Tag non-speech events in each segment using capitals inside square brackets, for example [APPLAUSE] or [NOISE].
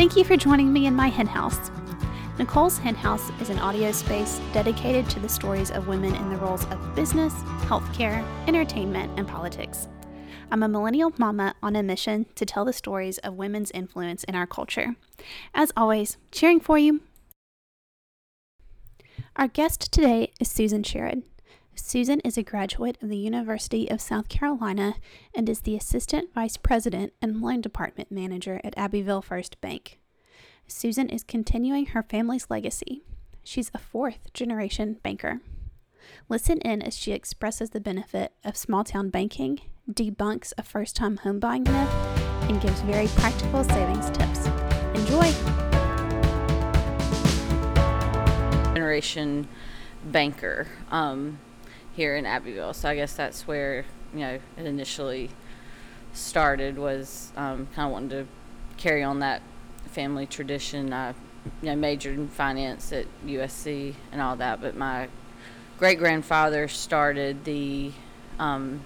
Thank you for joining me in my hen house. Nicole's Hen House is an audio space dedicated to the stories of women in the roles of business, healthcare, entertainment, and politics. I'm a millennial mama on a mission to tell the stories of women's influence in our culture. As always, cheering for you. Our guest today is Susan Sherrod. Susan is a graduate of the University of South Carolina and is the Assistant Vice President and Loan Department Manager at Abbeville First Bank. Susan is continuing her family's legacy. She's a fourth generation banker. Listen in as she expresses the benefit of small town banking, debunks a first time home buying myth, and gives very practical savings tips. Enjoy! Generation banker um, here in Abbeville. So I guess that's where you know it initially started was um, kind of wanting to carry on that family tradition. I you know, majored in finance at USC and all that, but my great grandfather started the um,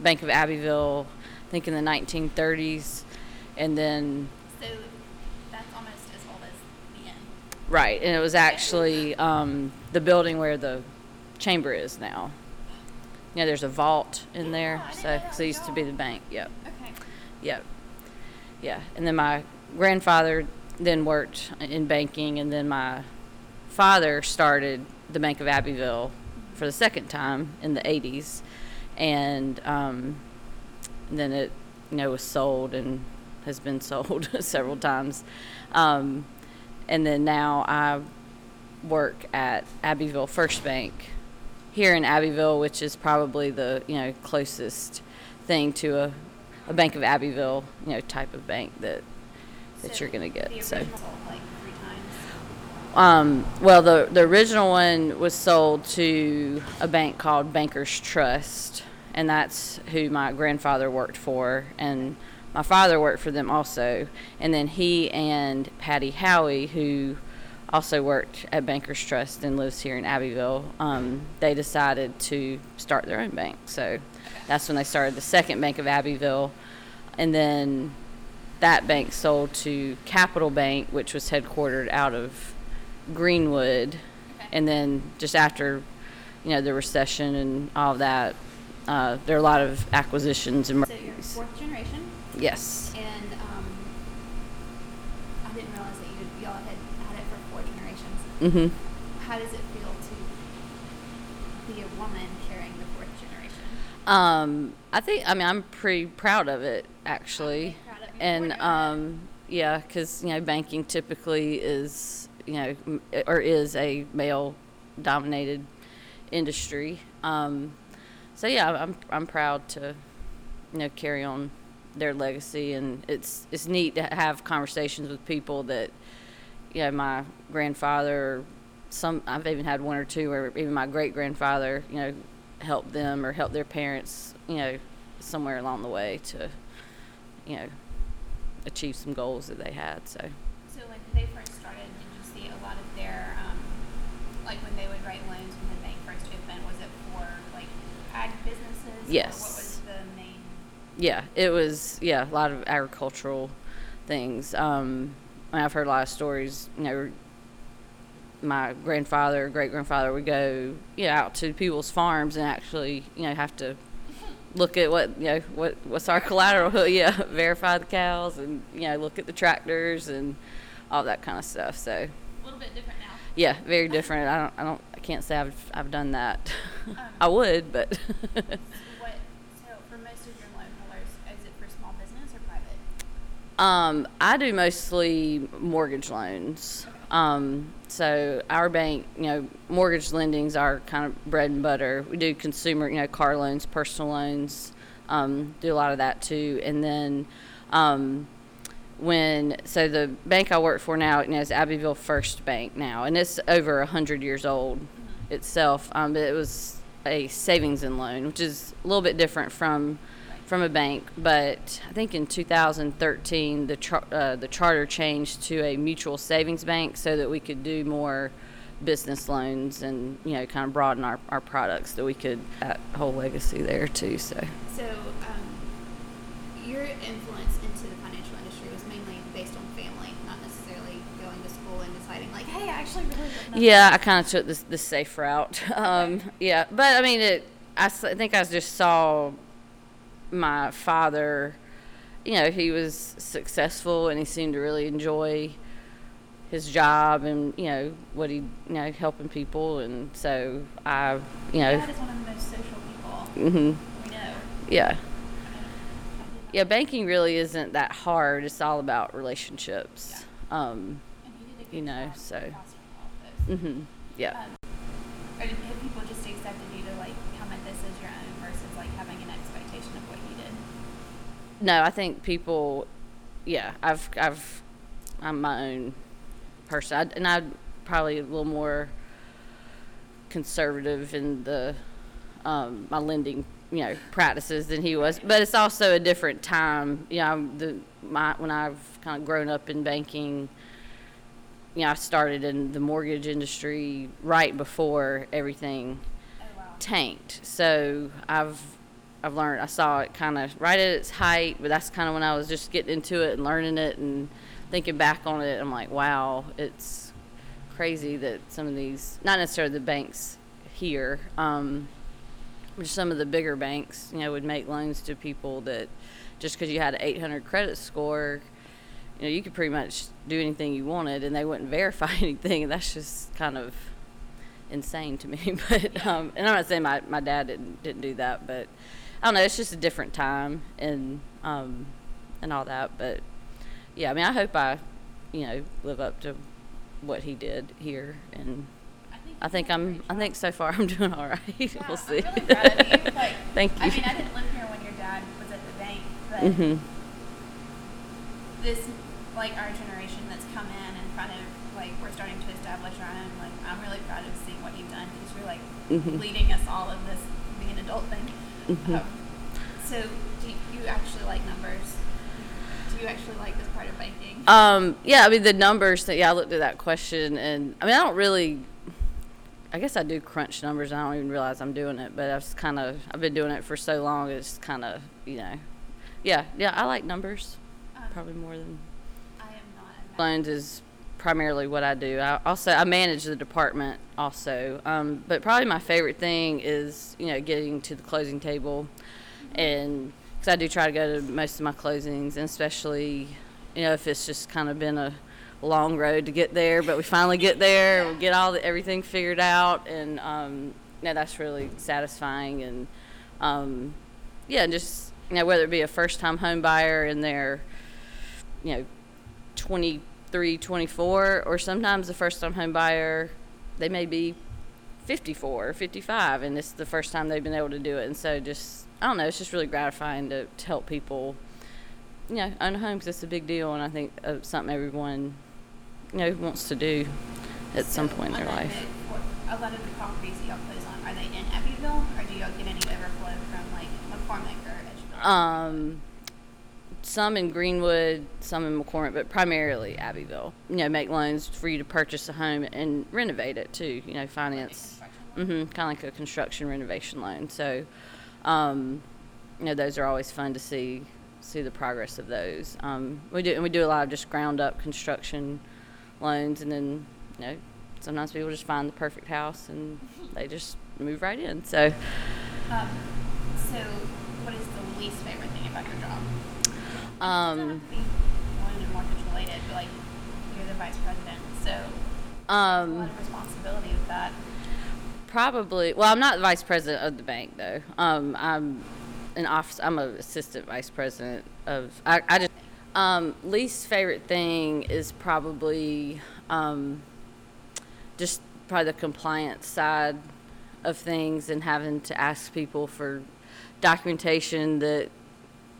Bank of Abbeville, I think in the 1930s, and then. So that's almost as old as the end. Right, and it was actually um, the building where the chamber is now. Yeah, there's a vault in there, so cause it used to be the bank. Yep. Okay. Yep. Yeah, and then my grandfather then worked in banking, and then my father started the Bank of Abbeville for the second time in the 80s, and, um, then it you know was sold and has been [LAUGHS] sold several times, um, and then now I work at Abbeville First Bank here in Abbeville, which is probably the you know closest thing to a, a Bank of Abbeville you know type of bank that that you're gonna get. So. like. Um, well, the the original one was sold to a bank called Bankers Trust, and that's who my grandfather worked for, and my father worked for them also. And then he and Patty Howie, who also worked at Bankers Trust and lives here in Abbeville, um, they decided to start their own bank. So that's when they started the second Bank of Abbeville, and then that bank sold to Capital Bank, which was headquartered out of Greenwood, and then just after, you know, the recession and all of that, uh, there are a lot of acquisitions and So you're fourth generation, yes, and um, I didn't realize that you y'all had had it for four generations. hmm How does it feel to be a woman carrying the fourth generation? Um, I think I mean I'm pretty proud of it actually, of and um, yeah, because you know banking typically is you know or is a male dominated industry. Um, so yeah, I'm I'm proud to you know carry on their legacy, and it's it's neat to have conversations with people that you know my grandfather. Or some I've even had one or two where even my great grandfather, you know, helped them or helped their parents, you know, somewhere along the way to, you know, achieve some goals that they had. So So when they first started, did you see a lot of their, um, like when they would write loans when the bank first opened, was it for like ag businesses? Or Yes. what was the main? yeah, it was yeah a lot of agricultural things. Um, and I've heard a lot of stories. You know, my grandfather, great grandfather would go you know, out to people's farms and actually you know have to look at what you know what what's our [LAUGHS] collateral. [LAUGHS] yeah, verify the cows and you know look at the tractors and all that kind of stuff. So A little bit different now. yeah, very different. I don't I don't I can't say I've I've done that. [LAUGHS] I would, but. What, so for most of your loan holders, is it for small business or private? Um, I do mostly mortgage loans. Um, so our bank, you know, mortgage lending's our kind of bread and butter. We do consumer, you know, car loans, personal loans, um, do a lot of that too. And then um, when so the bank I work for now, you know, is Abbeville First Bank now, and it's over hundred years old itself. Um, it was a savings and loan, which is a little bit different from from a bank. But I think in 2013, the char- uh, the charter changed to a mutual savings bank so that we could do more business loans and you know kind of broaden our, our products that we could that whole legacy there too. So So, um, your influence into the financial industry was mainly based on family, not necessarily going to school and deciding like, hey, I actually really. Yeah, I kind of took this the safe route. [LAUGHS] Um, yeah, but I mean, it. I think I just saw my father. You know, he was successful and he seemed to really enjoy his job and you know what he you know helping people. And so I you know. Dad is one of the most social people. Mm-hmm. we know. yeah. Yeah banking really isn't that hard. It's all about relationships. Um And he did a good You know, so- fostering all of those. hmm yeah. Um, or did, have people just accepted you to like come at this as your own versus like having an expectation of what you did? No, I think people, yeah, I've, I've, I'm my own person, I, and I'm probably a little more conservative in the, um, my lending, you know, practices than he was. But it's also a different time. You know, I'm the my when I've kind of grown up in banking. You know, I started in the mortgage industry right before everything Oh wow. tanked. So I've I've learned I saw it kind of right at its height, but that's kind of when I was just getting into it and learning it and thinking back on it. I'm like, wow, it's crazy that some of these, not necessarily the banks here, um, but some of the bigger banks, you know, would make loans to people that just because you had an 800 credit score, you know, you could pretty much do anything you wanted and they wouldn't [LAUGHS] verify anything. And that's just kind of insane to me. [LAUGHS] But um, and I'm not saying my, my dad didn't didn't do that, but I don't know. It's just a different time and um, and all that. But yeah, I mean, I hope I, you know, live up to what he did here, and I think I'm. I think so far [LAUGHS] I'm doing all right. we'll see. I'm really proud of you. [LAUGHS] Like, Thank I you. mean, I didn't live here when your dad was at the bank, but mm-hmm. this, like, our generation that's come in and kind of like we're starting to establish our own. Like, I'm really proud of seeing what you've done because you're like Mhm. leading us all in this being adult thing. Mhm. Um, so, do you actually like numbers? Do you actually like this part of banking? Um, yeah, I mean the numbers. That, yeah, I looked at that question, and I mean I don't really. I guess I do crunch numbers. and I don't even realize I'm doing it, but I've kind of I've been doing it for so long. It's kind of you know, yeah, yeah. I like numbers Um, probably more than I am not. loans is primarily what I do. I also I manage the department also, um, but probably my favorite thing is you know getting to the closing table, and because I do try to go to most of my closings, and especially you know if it's just kind of been a long road to get there, but we finally get there, we get all the, everything figured out, and um, you know, that's really satisfying, and um, yeah, and just you know whether it be a first time home buyer and they're you know 23, 24, or sometimes the first time home buyer, they may be 54 or 55, and it's the first time they've been able to do it. And so, just, I don't know, it's just really gratifying to, to help people, you know, own a home because it's a big deal, and I think uh, something everyone, you know, wants to do at some point in their life. A lot of the properties y'all close on, are they in Abbeville, or do y'all get any overflow from like McCormick or? Um, some in Greenwood, some in McCormick, but primarily Abbeville. You know, make loans for you to purchase a home and renovate it too. You know, finance. Mm-hmm. Kind of like a construction renovation loan. So, um, you know, those are always fun to see see the progress of those. Um, we do and we do a lot of just ground up construction loans, and then you know, sometimes people just find the perfect house and they just move right in. So. Um, so, what is the least favorite thing about your job? It doesn't Um, have to be loan and mortgage related, but like you're the vice president, so a um, lot of responsibility with that. Probably. Well, I'm not the vice president of the bank though. Um, I'm an office. I'm an assistant vice president of. I, I just. Um, least favorite thing is probably um, just probably the compliance side of things and having to ask people for documentation that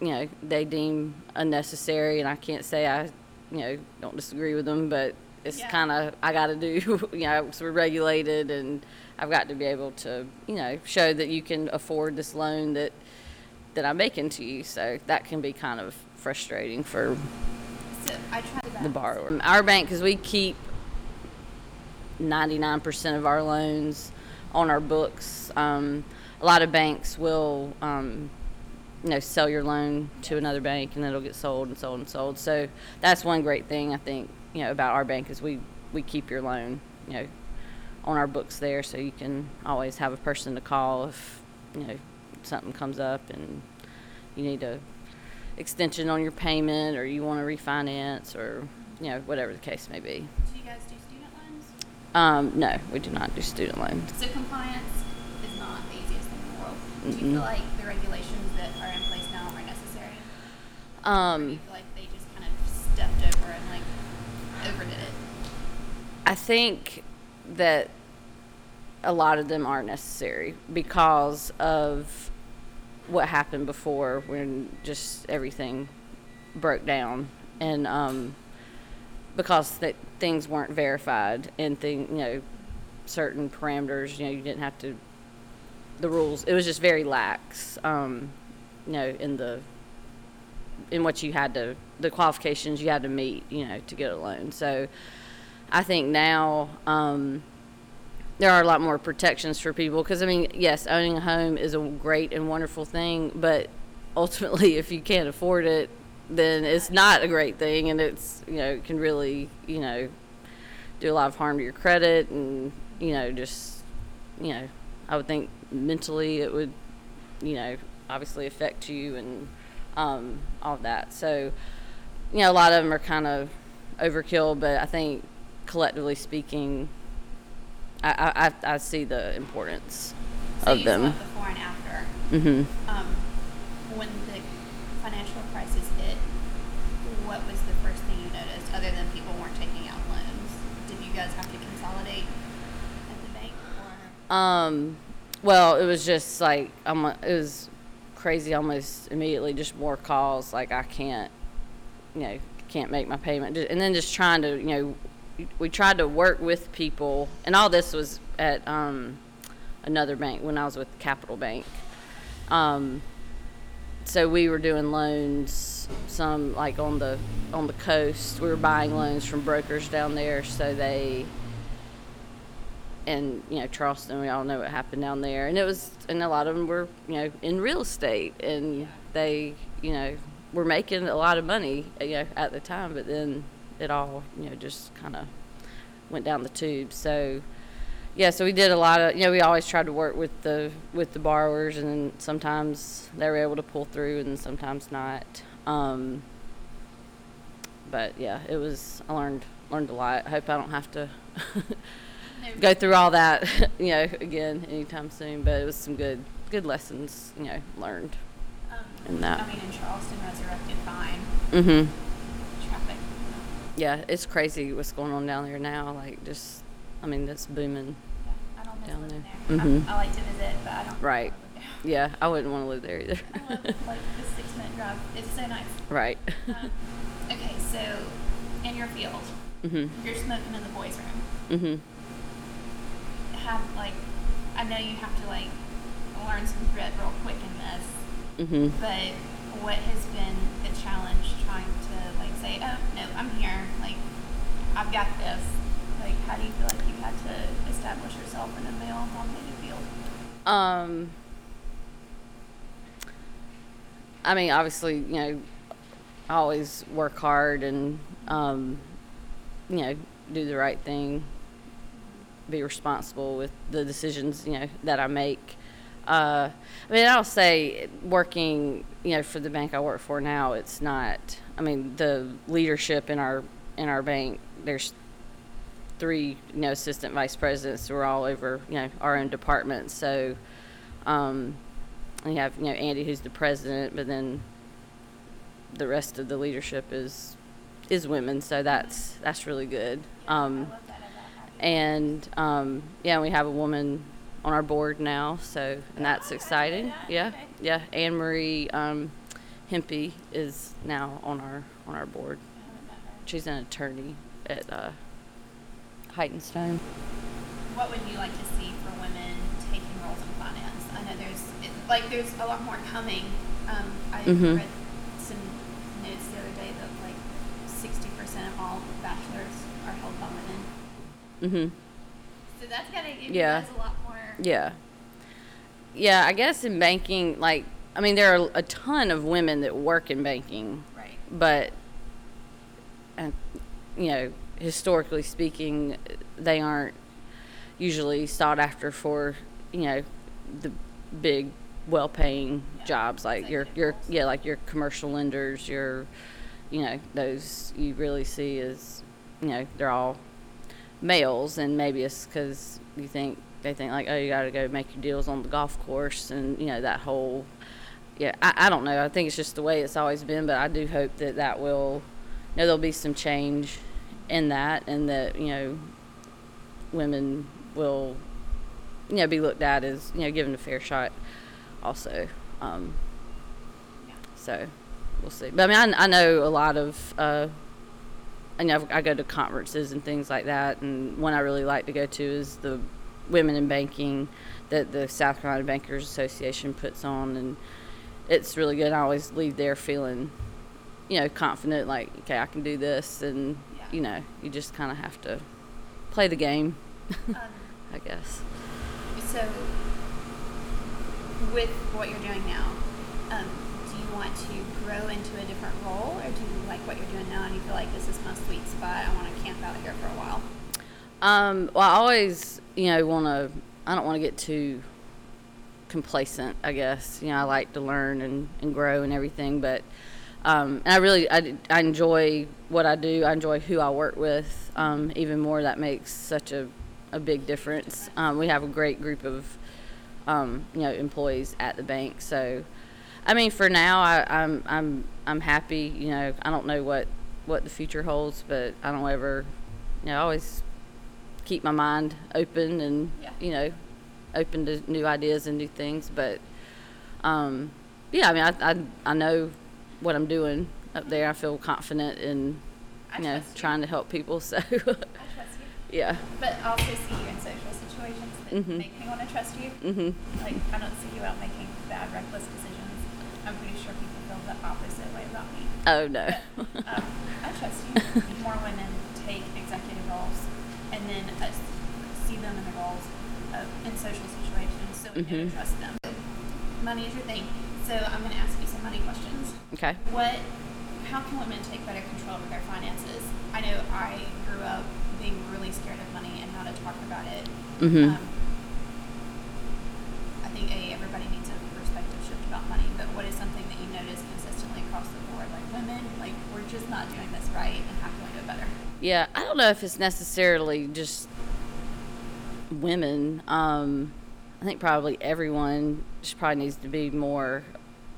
you know they deem unnecessary and I can't say I you know don't disagree with them but it's Yeah. kind of I got to do [LAUGHS] you know it's regulated and I've got to be able to you know show that you can afford this loan that that I'm making to you so that can be kind of frustrating for So the borrower. Our bank, because we keep 99% of our loans on our books. Um, a lot of banks will um, you know sell your loan to another bank and then it'll get sold and sold and sold. So that's one great thing I think you know about our bank is we we keep your loan you know on our books there so you can always have a person to call if you know something comes up and you need a extension on your payment or you want to refinance or you know whatever the case may be. Do you guys do student loans? Um, no, we do not do student loans. So compliance is not the easiest thing in the world. Do you feel like the regulations that are in place now are necessary? do you Um, feel like they just kind of stepped over and like overdid it? I think that a lot of them are necessary because of what happened before when just everything broke down and um, because that things weren't verified and thing you know certain parameters you know you didn't have to the rules it was just very lax um, you know in the in what you had to the qualifications you had to meet you know to get a loan. So I think now um, there are a lot more protections for people because I mean, yes, owning a home is a great and wonderful thing, but ultimately, [LAUGHS] if you can't afford it, then it's not a great thing, and it's you know can really you know do a lot of harm to your credit, and you know just you know I would think mentally it would you know obviously affect you and um, all of that. So you know a lot of them are kind of overkill, but I think collectively speaking, I, I, I- see the importance So of you them. before and after. Mm-hmm. Um, when the financial crisis hit, what was the first thing you noticed, other than people weren't taking out loans? Did you guys have to consolidate at the bank, or Um, well, it was just like it was crazy. Almost immediately, just more calls. Like I can't, you know, can't make my payment, and then just trying to, you know, we tried to work with people, and all this was at um, another bank when I was with Capital Bank. Um, so we were doing loans, some like on the on the coast. We were buying loans from brokers down there, so they and you know Charleston, we all know what happened down there, and it was, and a lot of them were, you know, in real estate, and they, you know, were making a lot of money, you know, at the time, but then it all, you know, just kind of went down the tube. So, yeah, so we did a lot of, you know, we always tried to work with the with the borrowers, and sometimes they were able to pull through, and sometimes not. Um, but yeah, it was. I learned learned a lot. I hope I don't have to [LAUGHS] go through all that, [LAUGHS] you know, again anytime soon. But it was some good good lessons, you know, learned. um, And that- I mean, in Charleston, resurrected fine Mm-hmm. traffic. Yeah, it's crazy what's going on down there now. Like just, I mean, that's booming. Yeah, I don't miss Down there. there. Mhm. I, I like to visit, but I don't. Right. wanna live there. Yeah, I wouldn't want to live there either. I love [LAUGHS] like the six minute drive. It's so nice. right. Um, okay, so in your field, mhm. you're smoking in the boys' room. Mhm. Have like, I know you have to like learn some grit real quick in this, Mhm. but what has been the challenge trying to like say, oh no, I'm here, like I've got this. Like, how do you feel like you had to establish yourself in a male-dominated field? Um, I mean, obviously, you know, I always work hard and, um, you know, do the right thing, be responsible with the decisions, you know, that I make. Uh, I mean, I'll say working, you know, for the bank I work for now, it's not. I mean, the leadership in our in our bank, there's three, you know, assistant vice presidents who are all over, you know, our own departments. So, um, we have, you know, Andy who's the president, but then the rest of the leadership is is women. So that's that's really good. Um, love that about having and um, yeah, we have a woman on our board now, so and that's I didn't know exciting. Yeah, yeah. Anne Marie um, Hempy is now on our on our board. I haven't met her. She's an attorney at uh, Hite and Stone. What would you like to see for women taking roles in finance? I know there's like there's a lot more coming. Um, I Mhm. read some notes the other day that like sixty percent of all bachelors are held by women. Mm-hmm. So that's gotta give Yeah. you guys a lot more. Yeah. Yeah, I guess in banking, like I mean, there are a ton of women that work in banking, Right. but, uh, you know, historically speaking, they aren't usually sought after for, you know, the big, well-paying Yeah, jobs like your your roles. yeah, like your commercial lenders, your, you know, those you really see as, you know, they're all males, and maybe it's because you think they think like, oh, you got to go make your deals on the golf course, and you know that whole, yeah, I, I don't know. I think it's just the way it's always been, but I do hope that that will, you know, there'll be some change in that, and that you know, women will, you know, be looked at as you know given a fair shot, also. Um, Yeah. so we'll see. But I mean, I, I know a lot of. Uh, I know I go to conferences and things like that, and one I really like to go to is the Women in Banking that the South Carolina Bankers Association puts on, and it's really good. I always leave there feeling, you know, confident, like okay, I can do this, and Yeah. you know, you just kind of have to play the game, Um, [LAUGHS] I guess. so, with what you're doing now, um, want to grow into a different role, or do you like what you're doing now and you feel like this is my sweet spot? I want to camp out here for a while. Um, well, I always, you know, want to. I don't want to get too complacent. I guess you know I like to learn and, and grow and everything, but um, and I really I, I enjoy what I do. I enjoy who I work with um, even more. That makes such a a big difference. Um, we have a great group of um, you know employees at the bank, so. I mean, for now, I, I'm I'm I'm happy. You know, I don't know what what the future holds, but I don't ever, you know, I always keep my mind open and Yeah. you know open to new ideas and new things but um yeah i mean I, I i know what i'm doing up there i feel confident in you know you. trying to help people so I trust you. [LAUGHS] yeah But I also see you in social situations that Mhm. make me want to trust you. mhm Like, I don't see you out making bad, reckless decisions. I'm pretty sure people feel the opposite way about me. oh no Um, [LAUGHS] I trust you. More women take executive roles and then uh, see them in the roles of, in social situations, so we Mhm. can trust them. Money is your thing, so I'm going to ask you some money questions. okay What? How can women take better control of their finances? I know I grew up being really scared of money and how to talk about it. Mhm. Um, I think a everybody needs a perspective shift about money, but what is something that you notice consistently across the board? Like women, like we're not doing this right, and how can we do it better? Yeah, I don't know if it's necessarily just women. Um, I think probably everyone just probably needs to be more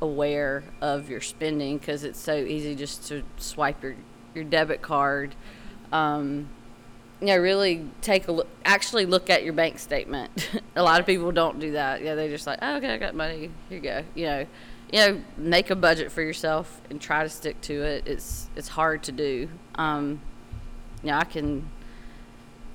aware of your spending because it's so easy just to swipe your, your debit card. Um, you know, really take a look, actually look at your bank statement. [LAUGHS] a lot of people don't do that. Yeah, they just like, oh, okay, I got money. Here you go. You know, you know, make a budget for yourself and try to stick to it. It's it's hard to do. Um, you know, I can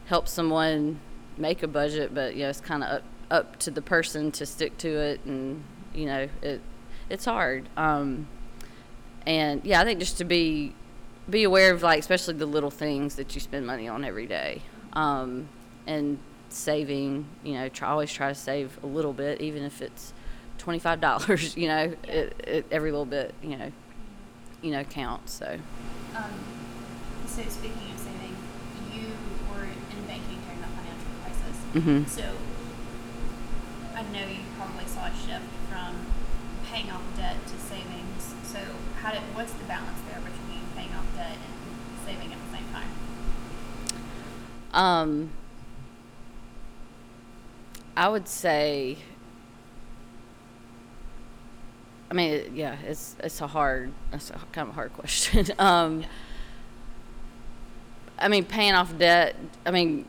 help someone make a budget, but you know, it's kind of up up to the person to stick to it, and you know, it it's hard. Um, and yeah, I think just to be be aware of like especially the little things that you spend money on every day, um, and saving. You know, try, always try to save a little bit, even if it's twenty five dollars. [LAUGHS] You know, Yeah. it, it, every little bit. You know, you know counts. So. Um, so speaking of saving, you were in banking during the financial crisis. Mhm. So I know you probably saw a shift from paying off debt to savings. So how did what's the balance there between paying off debt and saving at the same time? Um, I would say. I mean, yeah, it's it's a hard, it's a kind of a hard question. [LAUGHS] um, Yeah. I mean, paying off debt. I mean,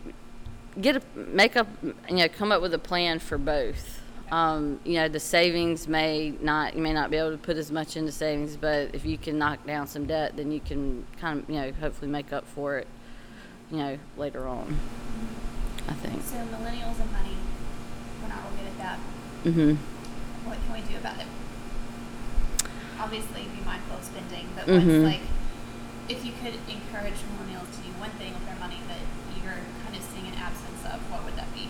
get a make up. You know, come up with a plan for both. Um, you know, the savings may not you may not be able to put as much into savings, but if you can knock down some debt, then you can kind of you know hopefully make up for it. You know, later on. I think. So millennials and money, we're not real good at that. Mm-hmm. What can we do about it? Obviously, be mindful of spending, but what's like, if you could encourage millennials to do one thing with their money that you're kind of seeing an absence of, what would that be?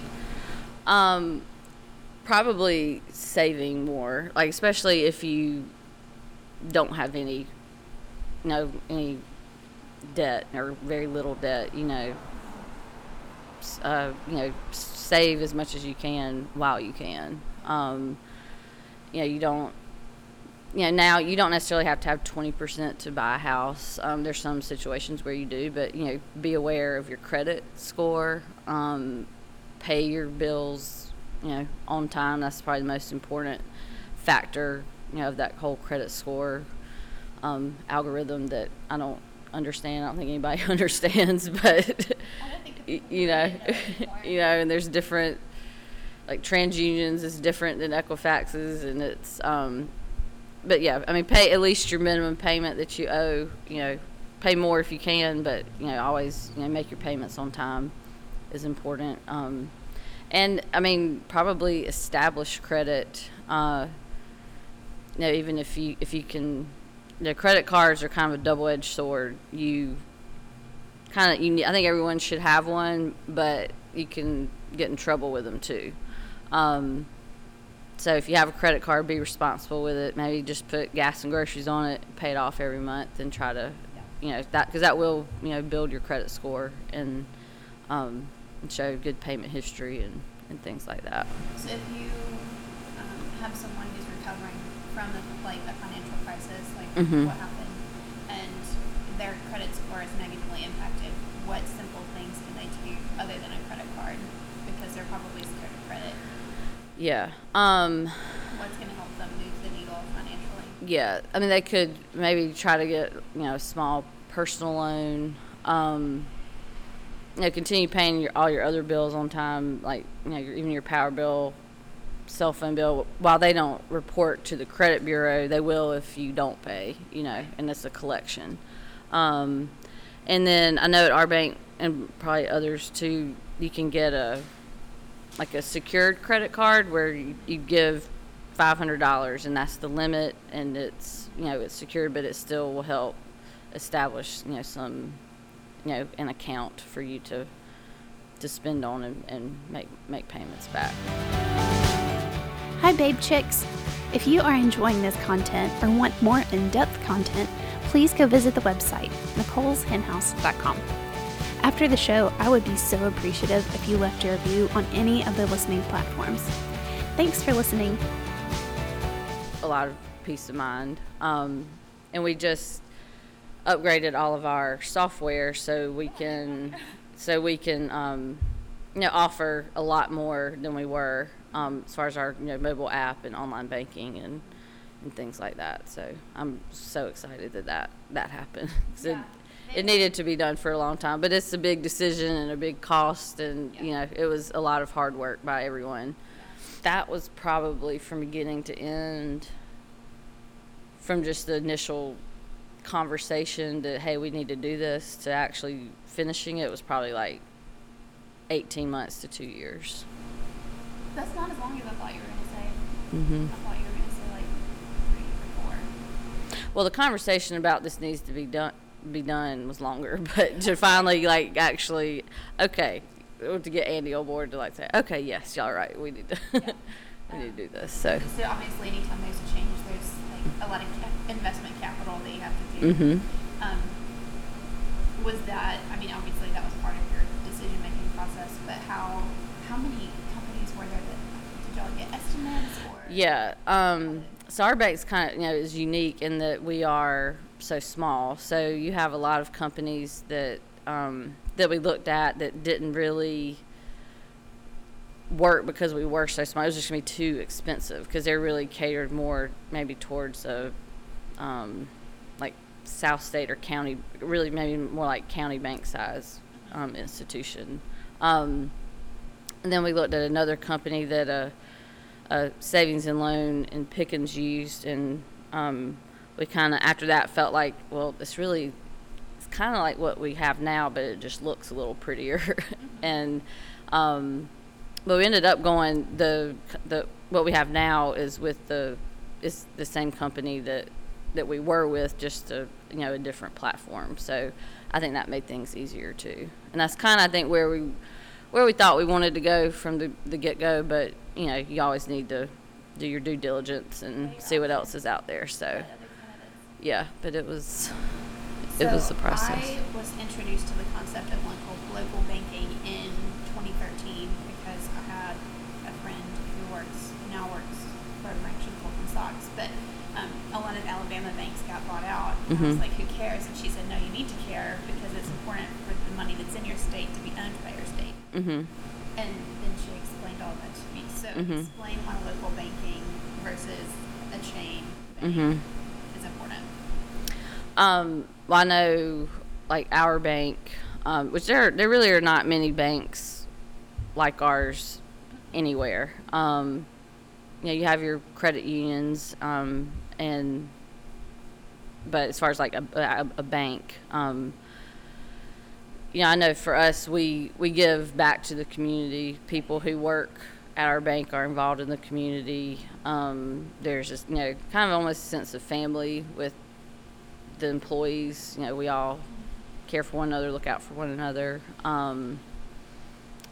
Um, probably saving more, like especially if you don't have any, no any debt or very little debt. You know, uh, you know, save as much as you can while you can. Um, you know, you don't. You know, now you don't necessarily have to have twenty percent to buy a house. Um, there's some situations where you do, but you know, be aware of your credit score. Um, pay your bills, you know, on time. That's probably the most important factor, you know, of that whole credit score um, algorithm that I don't understand. I don't think anybody [LAUGHS] understands, but you know, [LAUGHS] you know, and there's different like TransUnions is different than Equifax's, and it's um, but yeah, I mean, pay at least your minimum payment that you owe. You know, pay more if you can, but you know, always you know make your payments on time is important. Um, and I mean, probably establish credit. Uh, you know, even if you if you can, you know, credit cards are kind of a double-edged sword. You kind of you. I think everyone should have one, but you can get in trouble with them too. Um, so if you have a credit card, be responsible with it. Maybe just put gas and groceries on it, pay it off every month, and try to, you know, that because that will you know build your credit score and, um, and show good payment history and, and things like that. So if you um, have someone who's recovering from the, like a financial crisis, like Mhm. what happened, and their credit score is negatively impacted, what simple things can they do other than a credit card? Because they're probably scared of credit. Yeah. Um, What's going to help them move the needle financially? yeah. I mean, they could maybe try to get you know a small personal loan. Um, you know, continue paying your, all your other bills on time, like you know, your, even your power bill, cell phone bill. While they don't report to the credit bureau, they will if you don't pay. You know, and it's a collection. Um, and then I know at our bank and probably others too, you can get a like a secured credit card where you, you give five hundred dollars and that's the limit and it's you know it's secured but it still will help establish you know some you know an account for you to to spend on and, and make make payments back. Hi, Babe Chicks. If you are enjoying this content or want more in depth content, please go visit the website, Nicole'sHenhouse.com. After the show, I would be so appreciative if you left a review on any of the listening platforms. Thanks for listening. a lot of peace of mind. Um, and we just upgraded all of our software so we can so we can um, you know offer a lot more than we were um, as far as our you know mobile app and online banking and and things like that. So I'm so excited that that that happened. [LAUGHS] 'Cause it, it needed to be done for a long time, but it's a big decision and a big cost, and you know it was a lot of hard work by everyone. That was probably from beginning to end from just the initial conversation to hey we need to do this to actually finishing it was probably like 18 months to two years That's not as long as I thought you were going to say. mm-hmm. I thought you were going to say like three or four. well the conversation about this needs to be done be done was longer [LAUGHS] but to finally like actually okay to get andy on board to like say okay yes y'all right we need to [LAUGHS] we need to do this so So obviously, anytime there's a change, there's like a lot of ca- investment capital that you have to do. mm-hmm. Um, was that? I mean, obviously that was part of your decision making process. But how how many companies were there that did y'all get estimates or? Yeah. Um, so our bank's kind of you know is unique in that we are so small. So you have a lot of companies that um, that we looked at that didn't really work because we were so small. It was just gonna be too expensive because they're really catered more maybe towards a um, like South State or county, really maybe more like county bank size um, institution. Um, and then we looked at another company that uh, a savings and loan in Pickens used, and we kind of after that felt like, well, it's really it's kind of like what we have now, but it just looks a little prettier. [LAUGHS] and um, but we ended up going the the what we have now is with the is the same company that that we were with, just a you know a different platform. So I think that made things easier too, and that's kind of I think where we where we thought we wanted to go from the, the get go, but you know, you always need to do your due diligence and see what else is out there. So, yeah, but it was it was the process. I was introduced to the concept of local local banking in 2013 because I had a friend who works now works for a branch of Goldman Sachs, but um, a lot of Alabama banks got bought out. And I was Mhm. like, who cares? And she said, no, you need to care because it's important for the money that's in your state to be owned by your state. Mhm. And then she explained all that to me. So Mhm. explain why local banking versus a chain bank Mhm. important. Um, well, I know like our bank, um, which there there really are not many banks like ours anywhere. Um, you know, you have your credit unions, um, and but as far as like a, a, a bank, um, you know, I know for us, we we give back to the community. People who work at our bank are involved in the community. Um, there's just you know, kind of almost a sense of family with the employees. You know, we all care for one another, look out for one another, um,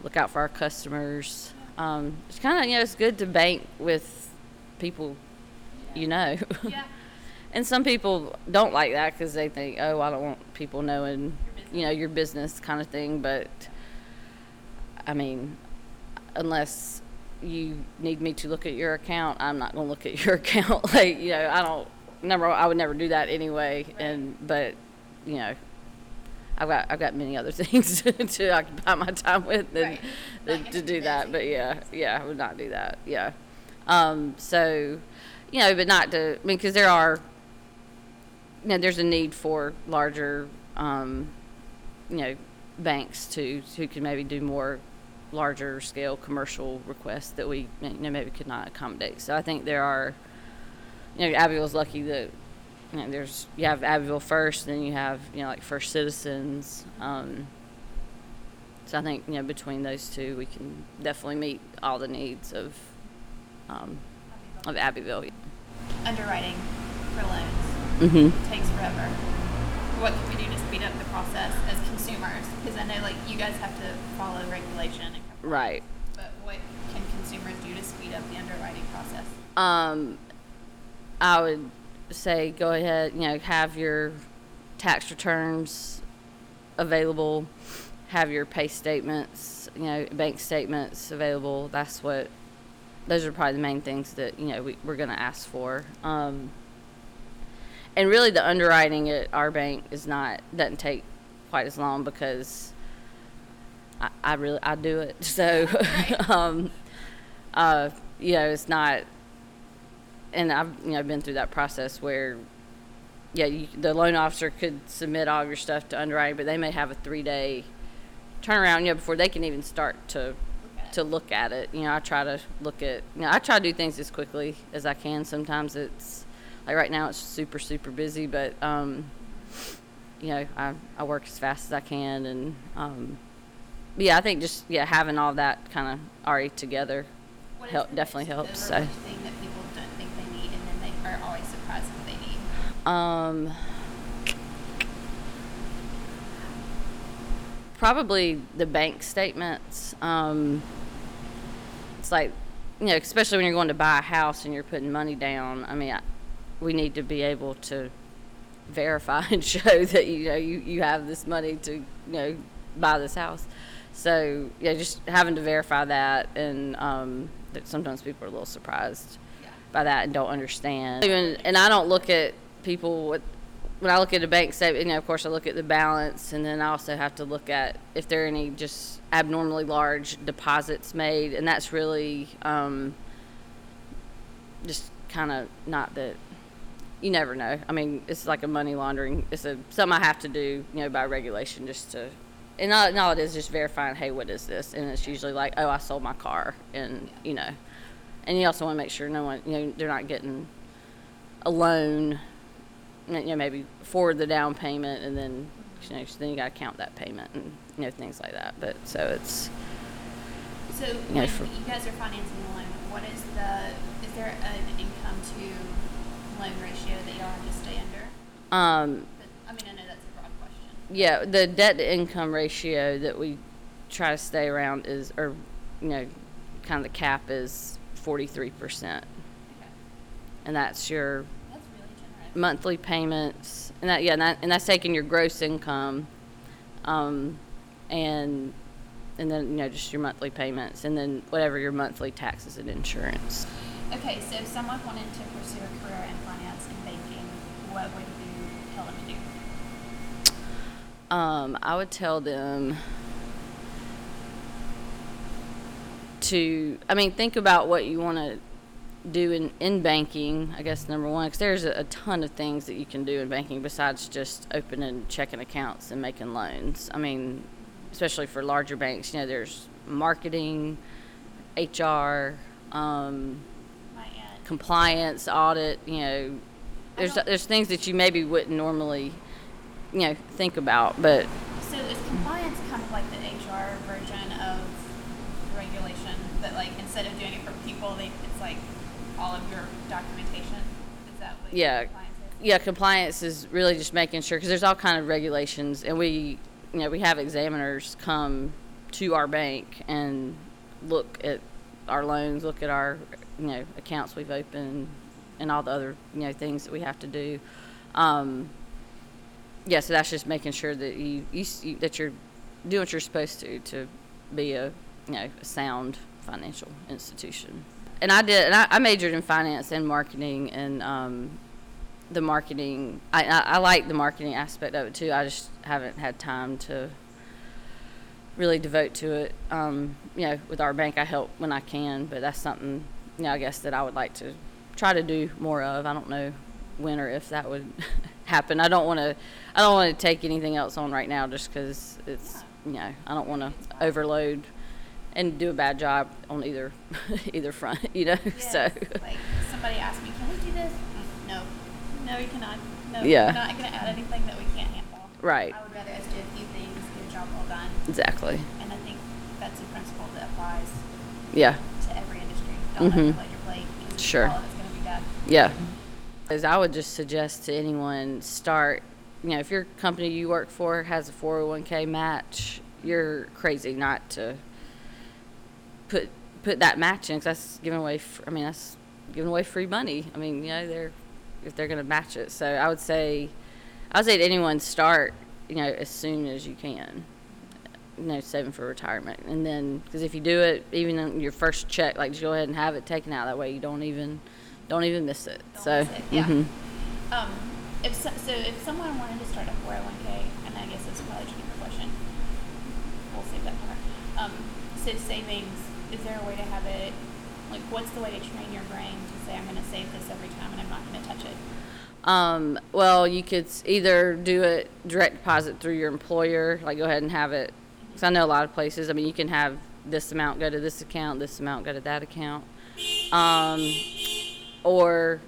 look out for our customers. Um, it's kind of you know, it's good to bank with people you know. Yeah. [LAUGHS] And some people don't like that because they think, oh, I don't want people knowing, you know, your business kind of thing. But I mean, unless you need me to look at your account, I'm not going to look at your [LAUGHS] account. like, you know, I don't. Number, one, I would never do that anyway. And but, you know, I've got I've got many other [LAUGHS] things to occupy my time with than, Right. than to do that. But yeah, yeah, I would not do that. Yeah. Um, so, you know, but not to. I mean, because there are you know, there's a need for larger, um, you know, banks to who can maybe do more larger scale commercial requests that we you know maybe could not accommodate. So I think there are, you know, Abbeville's lucky that you know there's you have Abbeville First, then you have you know like First Citizens. Um, so I think you know between those two, we can definitely meet all the needs of um, of Abbeville. Underwriting for loans Mm-hmm. takes forever. What can we do to speed up the process as consumers? Because I know like you guys have to follow regulation. Right. But what can consumers do to speed up the underwriting process? Um, I would say go ahead, you know, have your tax returns available, have your pay statements, you know, bank statements available. That's what, those are probably the main things that, you know, we, we're going to ask for. Um, and really the underwriting at our bank is not, doesn't take quite as long because I, I really, I do it. [LAUGHS] So, um, uh, you know, it's not, and I've you know I've been through that process where, yeah, you, the loan officer could submit all of your stuff to underwriting, but they may have a three day turnaround, you know, before they can even start to to look at it. You know, I try to look at, you know, I try to do things as quickly as I can. Sometimes it's like right now it's super super busy, but um, you know, I I work as fast as I can, and um, yeah, I think just yeah having all that kind of already together help definitely helps. So. overlooked thing that people don't think they need, and then they are always surprised that they need. Um, probably the bank statements. Um, it's like, you know, especially when you're going to buy a house and you're putting money down. I mean, I, we need to be able to verify [LAUGHS] and show that you know you, you have this money to you know buy this house. So yeah, just having to verify that, and um, that sometimes people are a little surprised Yeah. by that and don't understand. Even and I don't look at people with when I look at a bank statement. You know, of course, I look at the balance, and then I also have to look at if there are any just abnormally large deposits made, and that's really um, just kind of not that. You never know. I mean, it's like a money laundering. It's a something I have to do, you know, by regulation, just to. And all, and all it is just verifying, hey, what is this? And it's usually like, oh, I sold my car, and you know, and you also want to make sure no one, you know, they're not getting a loan, you know, maybe for the down payment, and then, you know, then you got to count that payment and you know things like that. But so it's So know, when for- you guys are financing the loan, what is the, is there an income to loan ratio that y'all have to stay under? um, I mean, I know that's a broad question. yeah, the debt to income ratio that we try to stay around is, or you know, kind of the cap is forty three percent, and that's your That's really generous. Monthly payments, and that yeah, and, that, and that's taking your gross income, um, and and then you know just your monthly payments, and then whatever your monthly taxes and insurance. Okay, so if someone wanted to pursue a career in finance and banking, what would you tell them to do? Um, I would tell them to, I mean, think about what you want to do in, in banking, I guess, number one, because there's a, a ton of things that you can do in banking besides just opening checking accounts and making loans. I mean, especially for larger banks, you know, there's marketing, HR, um, compliance, audit, you know, there's, there's things that you maybe wouldn't normally, you know, think about, but So is compliance kind of like the HR version of regulation? That like instead of doing it for people, they it's like all of your documentation. Is that what Yeah. compliance is? yeah, compliance is really just making sure because there's all kind of regulations, and we, you know, we have examiners come to our bank and look at our loans, look at our, you know, accounts we've opened, and all the other, you know, things that we have to do. Um, yeah, so that's just making sure that you, you, you that you're doing what you're supposed to to be a, you know, a sound financial institution. And I did, and I, I majored in finance and marketing, and um, the marketing. I, I, I like the marketing aspect of it too. I just haven't had time to really devote to it. Um, you know, with our bank, I help when I can, but that's something, you know, I guess that I would like to try to do more of. I don't know when or if that would [LAUGHS] happen. I don't want to. I don't want to take anything else on right now, just because it's, you know, I don't want to overload and do a bad job on either [LAUGHS] either front. [LAUGHS] You know, so. Like somebody asked me, "Can we do this?" Mm, No, no, you cannot. No, Yeah. we're not going to add anything that we can't handle. Right. I would rather us do a few things, get a job well done, Exactly. and I think that's a principle that applies Yeah. to every industry. Don't Mhm. overload your plate. Sure. All of it's going to be done. Yeah. As I would just suggest to anyone start, you know, if your company you work for has a 401k match, you're crazy not to put put that match in 'cause that's giving away I mean that's giving away free money. I mean, you know, they're if they're going to match it. So I would say I would say to anyone start, you know, as soon as you can. You know, saving for retirement. And then because if you do it even in your first check, like just go ahead and have it taken out that way you don't even don't even miss it. Don't so, miss it, yeah. mhm. Um, if so, so, if someone wanted to start a 401k, and I guess it's probably a cheaper question, we'll save that part. Um, so savings, is there a way to have it? Like, what's the way to train your brain to say I'm going to save this every time and I'm not going to touch it? Um, well, you could either do it direct deposit through your employer, like go ahead and have it. Because I know a lot of places. I mean, you can have this amount go to this account, this amount go to that account. Um, or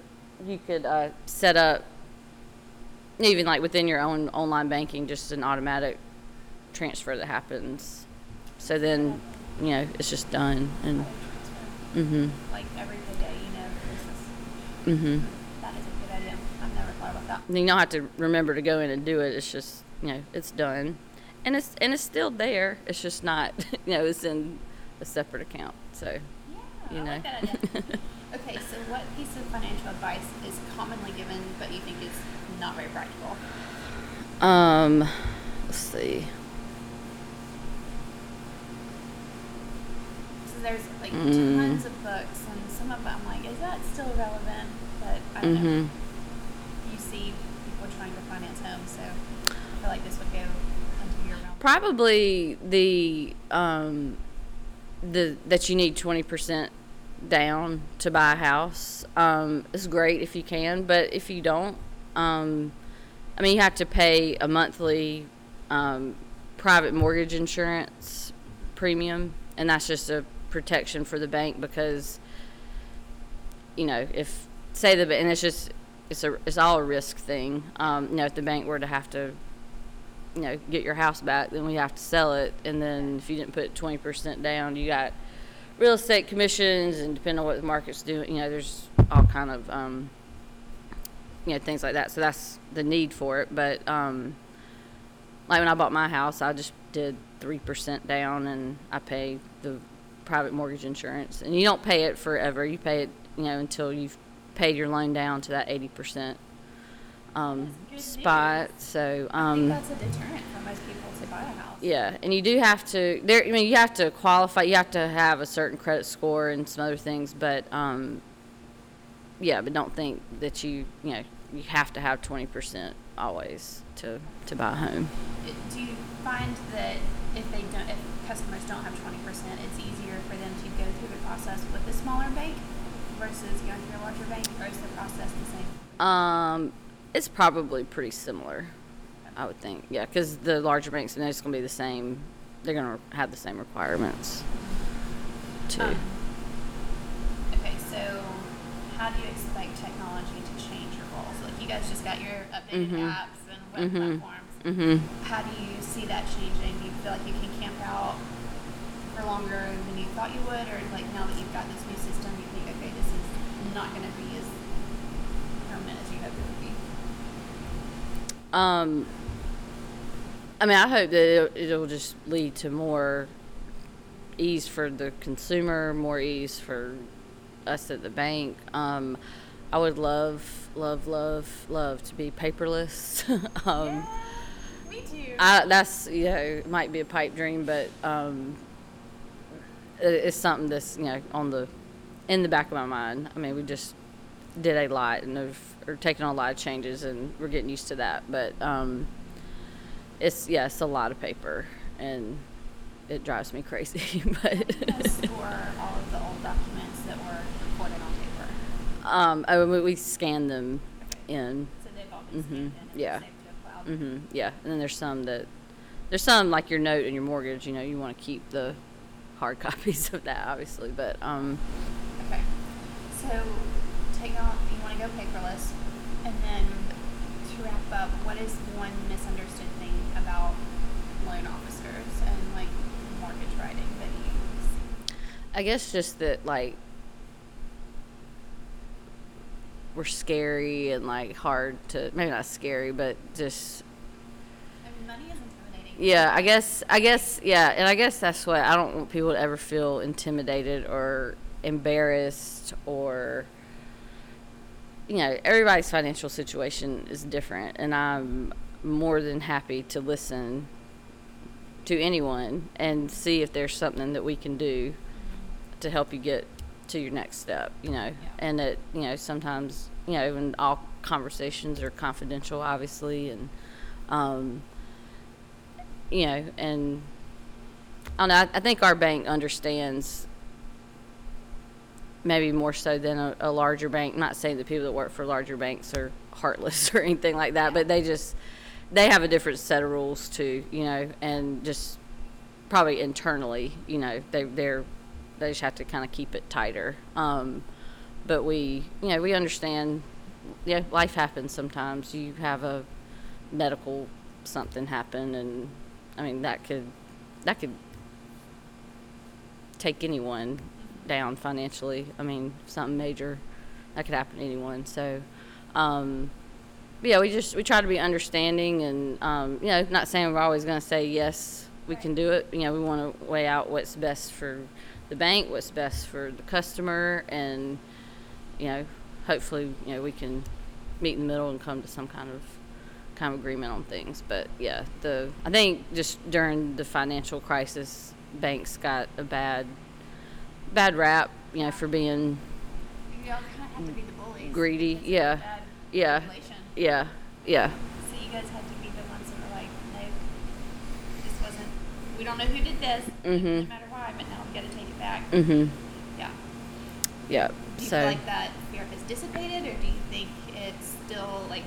you could uh, set up even like within your own online banking, just an automatic transfer that happens. So then, you know, it's just done. And mm-hmm. Like every payday, you know, this is, mhm. that is a good idea. I've never thought about that. you don't have to remember to go in and do it. It's just you know it's done, and it's and it's still there. It's just not [LAUGHS] you know it's in a separate account. So Yeah, you I know. like that [LAUGHS] okay, so what piece of financial advice is commonly given but you think is not very practical? um, let's see. So there's like Mm. tons of books, and some of them, like, is that still relevant? But I don't know. Mhm. You see people trying to finance homes, so I feel like this would go into your realm. Probably the um, the that you need twenty percent down to buy a house um, is great if you can, but if you don't, um, I mean you have to pay a monthly um, private mortgage insurance premium, and that's just a protection for the bank because you know if say the and it's just it's a it's all a risk thing. Um, you know if the bank were to have to you know, get your house back, then we have to sell it. And then if you didn't put 20% down, you got real estate commissions and depending on what the market's doing, you know, there's all kind of, um, you know, things like that. So that's the need for it. But, um, like when I bought my house, I just did three percent down, and I pay the private mortgage insurance, and you don't pay it forever. You pay it, you know, until you've paid your loan down to that eighty percent um, spot. So I um, think that's a deterrent for most people to buy a house. yeah, and you do have to. There, I mean, you have to qualify. You have to have a certain credit score and some other things, but um, yeah, but don't think that you, you know, you have to have twenty percent always to to buy a home. Do you find that if they don't, if customers don't have twenty percent, it's easier for them to go through the process with a smaller bank versus going through a larger bank, or is the process the same? Um, it's probably pretty similar, I would think. Yeah, because the larger banks, and it's going to be the same. They're going to have the same requirements. Too. Um, Okay, so how do you expect technology to change your goals? Like you guys just got your updated Mhm. apps and web mm-hmm. platforms. Mm-hmm. How do you see that changing? Do you feel like you can camp out for longer than you thought you would, or like now that you've got this new system, you think, okay, this is not going to be as permanent as you hoped it would be? Um, I mean, I hope that it'll, it'll just lead to more ease for the consumer, more ease for us at the bank. Um, I would love, love, love, love to be paperless. [LAUGHS] um, me too. I, that's you know it might be a pipe dream, but um, it, it's something that's you know on the in the back of my mind. I mean, we just did a lot and have are taking on a lot of changes, and we're getting used to that. But um, it's yeah, it's a lot of paper, and it drives me crazy. How do you but store all of the old documents that were recorded on paper? um, oh, we, we scan them in. So they've all been Mhm, scanned in yeah. Saved to a cloud. hmm yeah, and then there's some that there's some like your note and your mortgage. You know, you want to keep the hard [LAUGHS] copies of that, obviously. But um, Okay. So take off. You want to go paperless, and then to wrap up, what is one misunderstood thing about loan officers and like mortgage writing that you see? I guess just that like we're scary and like hard to maybe not scary, but just I mean, money is intimidating. yeah. I guess I guess yeah, and I guess that's what I don't want people to ever feel intimidated or embarrassed or you know everybody's financial situation is different, and I'm more than happy to listen to anyone and see if there's something that we can do to help you get to your next step, you know. And that, you know, sometimes, you know, and all conversations are confidential, obviously, and, um, you know, and I don't know, I, I think our bank understands maybe more so than a, a larger bank. Not saying that people that work for larger banks are heartless [LAUGHS] or anything like that, but they just, they have a different set of rules too, you know, and just probably internally, you know, they they're they just have to kind of keep it tighter. Um, but we, you know, we understand. Yeah, life happens sometimes. You have a medical something happen, and I mean that could that could take anyone down financially. I mean, something major that could happen to anyone. So, um, yeah, we just we try to be understanding, and um, you know, not saying we're always going to say yes, we can do it. You know, we want to weigh out what's best for the bank, what's best for the customer, and you know, hopefully, you know, we can meet in the middle and come to some kind of kind of agreement on things. But yeah, the I think just during the financial crisis, banks got a bad bad rap, you know, for being You all kind of have to be the bullies. Greedy, yeah. yeah, yeah, yeah. So you guys had to be the ones that were like, no, this wasn't. We don't know who did this. Mhm. No matter why, but now we got to back. Mhm. Yeah. Yeah. Do you so feel like that fear has dissipated, or do you think it's still like?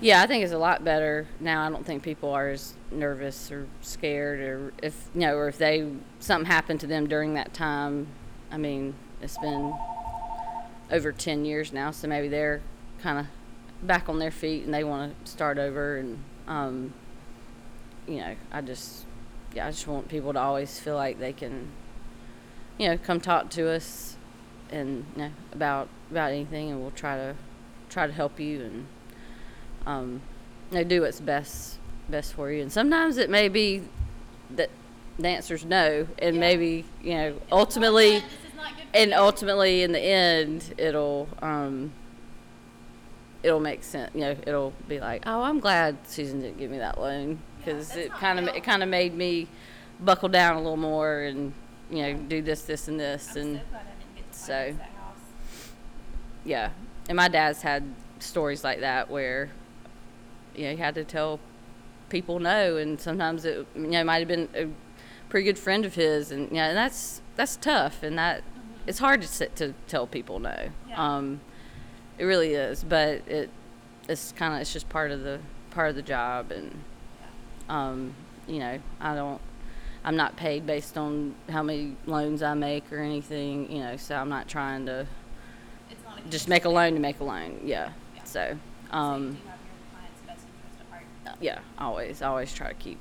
yeah, I think it's a lot better now. I don't think people are as nervous or scared, or if you know, or if they something happened to them during that time. I mean, it's been over ten years now, so maybe they're kind of back on their feet and they want to start over. And um, you know, I just yeah, I just want people to always feel like they can, you know, come talk to us and you know about about anything, and we'll try to try to help you and um, you know, do what's best best for you. And sometimes it may be that the answer's no, and maybe you know ultimately, and ultimately in the end, it'll um, it'll make sense. You know, it'll be like, oh, I'm glad Susan didn't give me that loan because it kind of it kind of made me buckle down a little more and you know do this, this, and this, and so yeah. And my dad's had stories like that where you know he had to tell people no, and sometimes it you know might have been a pretty good friend of his, and yeah, and that's that's tough, and that it's hard to sit to tell people no. Um, it really is, but it it's kind of it's just part of the part of the job, and um, you know I don't I'm not paid based on how many loans I make or anything, you know, so I'm not trying to just make a loan to make a loan. Yeah. So, um, yeah, always, always try to keep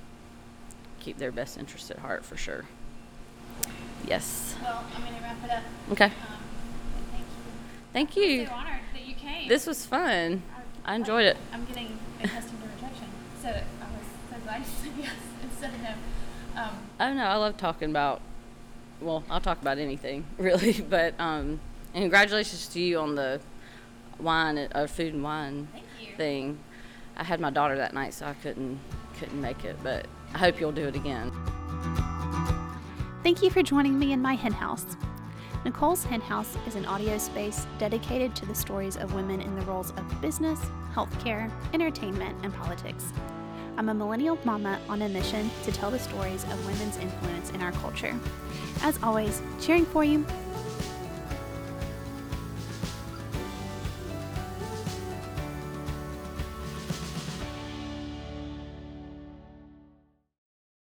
keep their best interest at heart for sure. Yes. Well, I'm going to wrap it up. Okay. Um, thank you. Thank you. I'm so honored that you came. This was fun. I enjoyed it. I'm getting accustomed to rejection, so I was so glad you said yes [LAUGHS] instead of no. Um, I know. I love talking about. Well, I'll talk about anything [LAUGHS] really, but um, and congratulations to you on the wine, uh, food and wine thing. I had my daughter that night, so I couldn't couldn't make it, but I hope you'll do it again. Thank you for joining me in my hen house. Nicole's Hen House is an audio space dedicated to the stories of women in the roles of business, healthcare, entertainment, and politics. I'm a millennial mama on a mission to tell the stories of women's influence in our culture. As always, cheering for you,